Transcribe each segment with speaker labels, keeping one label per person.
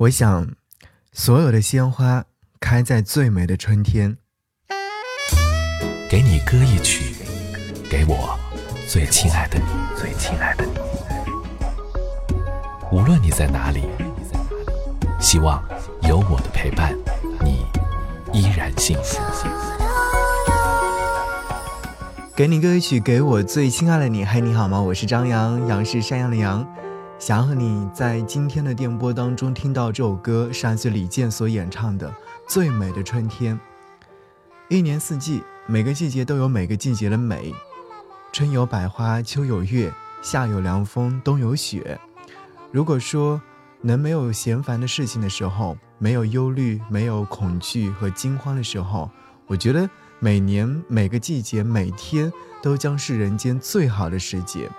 Speaker 1: 我想，所有的鲜花开在最美的春天。
Speaker 2: 给你歌一曲，给我最亲爱的你，最亲爱的你。无论你在哪里，希望有我的陪伴，你依然幸福。
Speaker 1: 给你歌一曲，给我最亲爱的你。嗨，你好吗？我是张扬，杨是山羊的羊。想要和你在今天的电波当中听到这首歌，是来自李健所演唱的《最美的春天》。一年四季，每个季节都有每个季节的美。春有百花，秋有月，夏有凉风，冬有雪。如果说能没有嫌烦的事情的时候，没有忧虑，没有恐惧和惊慌的时候，我觉得每年每个季节每天都将是人间最好的时节。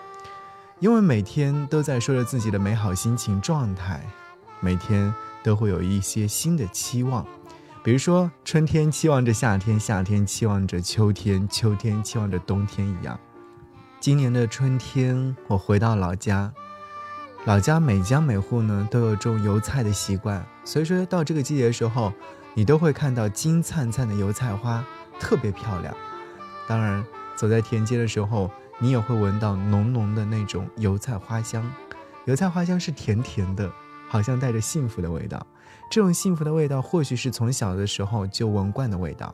Speaker 1: 因为每天都在说着自己的美好心情状态，每天都会有一些新的期望，比如说春天期望着夏天，夏天期望着秋天，秋天期望着冬天一样。今年的春天，我回到老家，老家每家每户呢都有种油菜的习惯，所以说到这个季节的时候，你都会看到金灿灿的油菜花，特别漂亮。当然，走在田间的时候。你也会闻到浓浓的那种油菜花香，油菜花香是甜甜的，好像带着幸福的味道。这种幸福的味道，或许是从小的时候就闻惯的味道。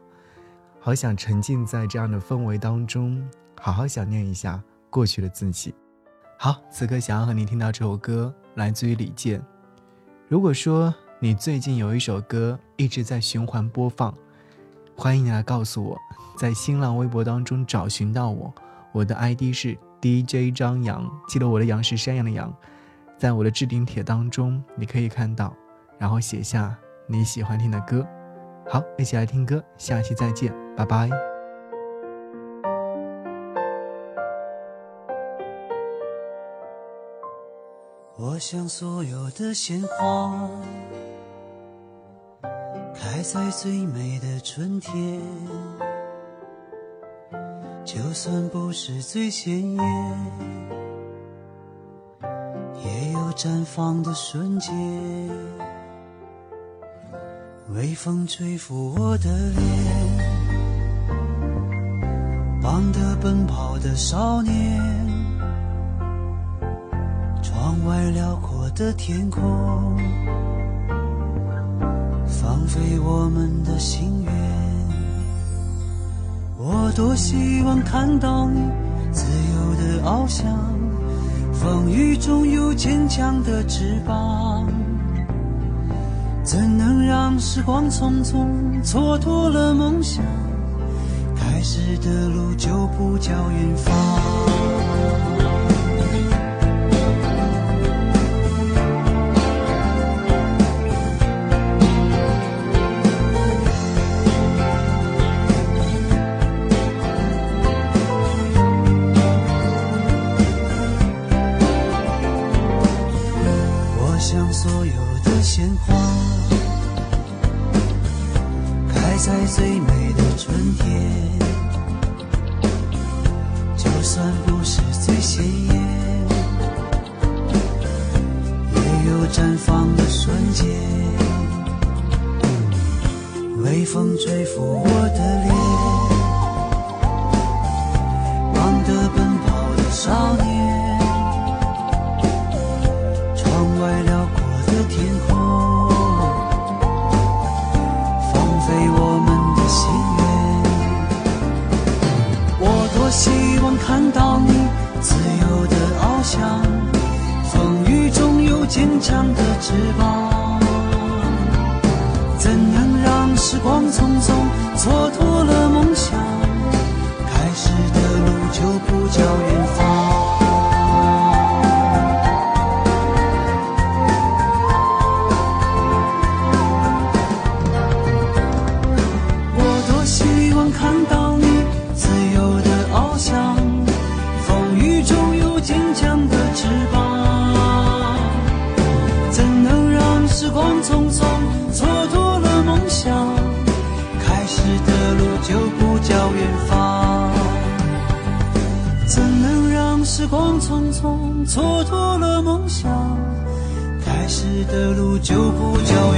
Speaker 1: 好想沉浸在这样的氛围当中，好好想念一下过去的自己。好，此刻想要和你听到这首歌，来自于李健。如果说你最近有一首歌一直在循环播放，欢迎你来告诉我，在新浪微博当中找寻到我。我的 ID 是 DJ 张扬，记得我的杨是山羊的羊，在我的置顶帖当中你可以看到，然后写下你喜欢听的歌。好，一起来听歌，下期再见，拜拜。
Speaker 3: 我想所有的鲜花开在最美的春天。就算不是最鲜艳，也有绽放的瞬间。微风吹拂我的脸，忘得奔跑的少年，窗外辽阔的天空，放飞我们的心愿。多希望看到你自由的翱翔，风雨中有坚强的翅膀。怎能让时光匆匆蹉跎了梦想？开始的路就不叫远方。将所有的鲜花开在最美的春天，就算不是最鲜艳，也有绽放的瞬间。微风吹拂我的脸，坚强的翅膀，怎样让时光匆匆，蹉跎了梦想，开始的路就不叫远方。我多希望看到你自由的翱翔，风雨中有坚强。叫远方，怎能让时光匆匆，蹉跎了梦想。开始的路就不叫。